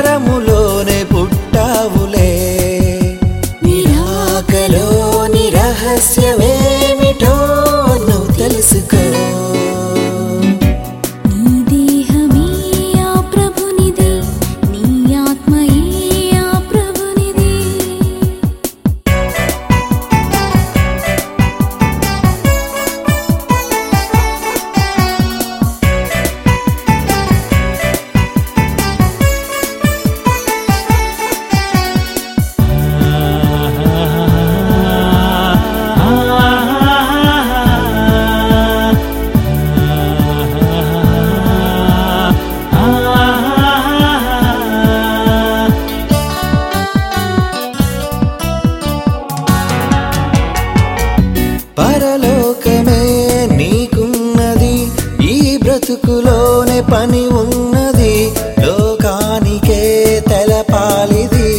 నిరాకారములోనే పుట్టావులే. నిరాకలోని రహస్యమేమిటో mi.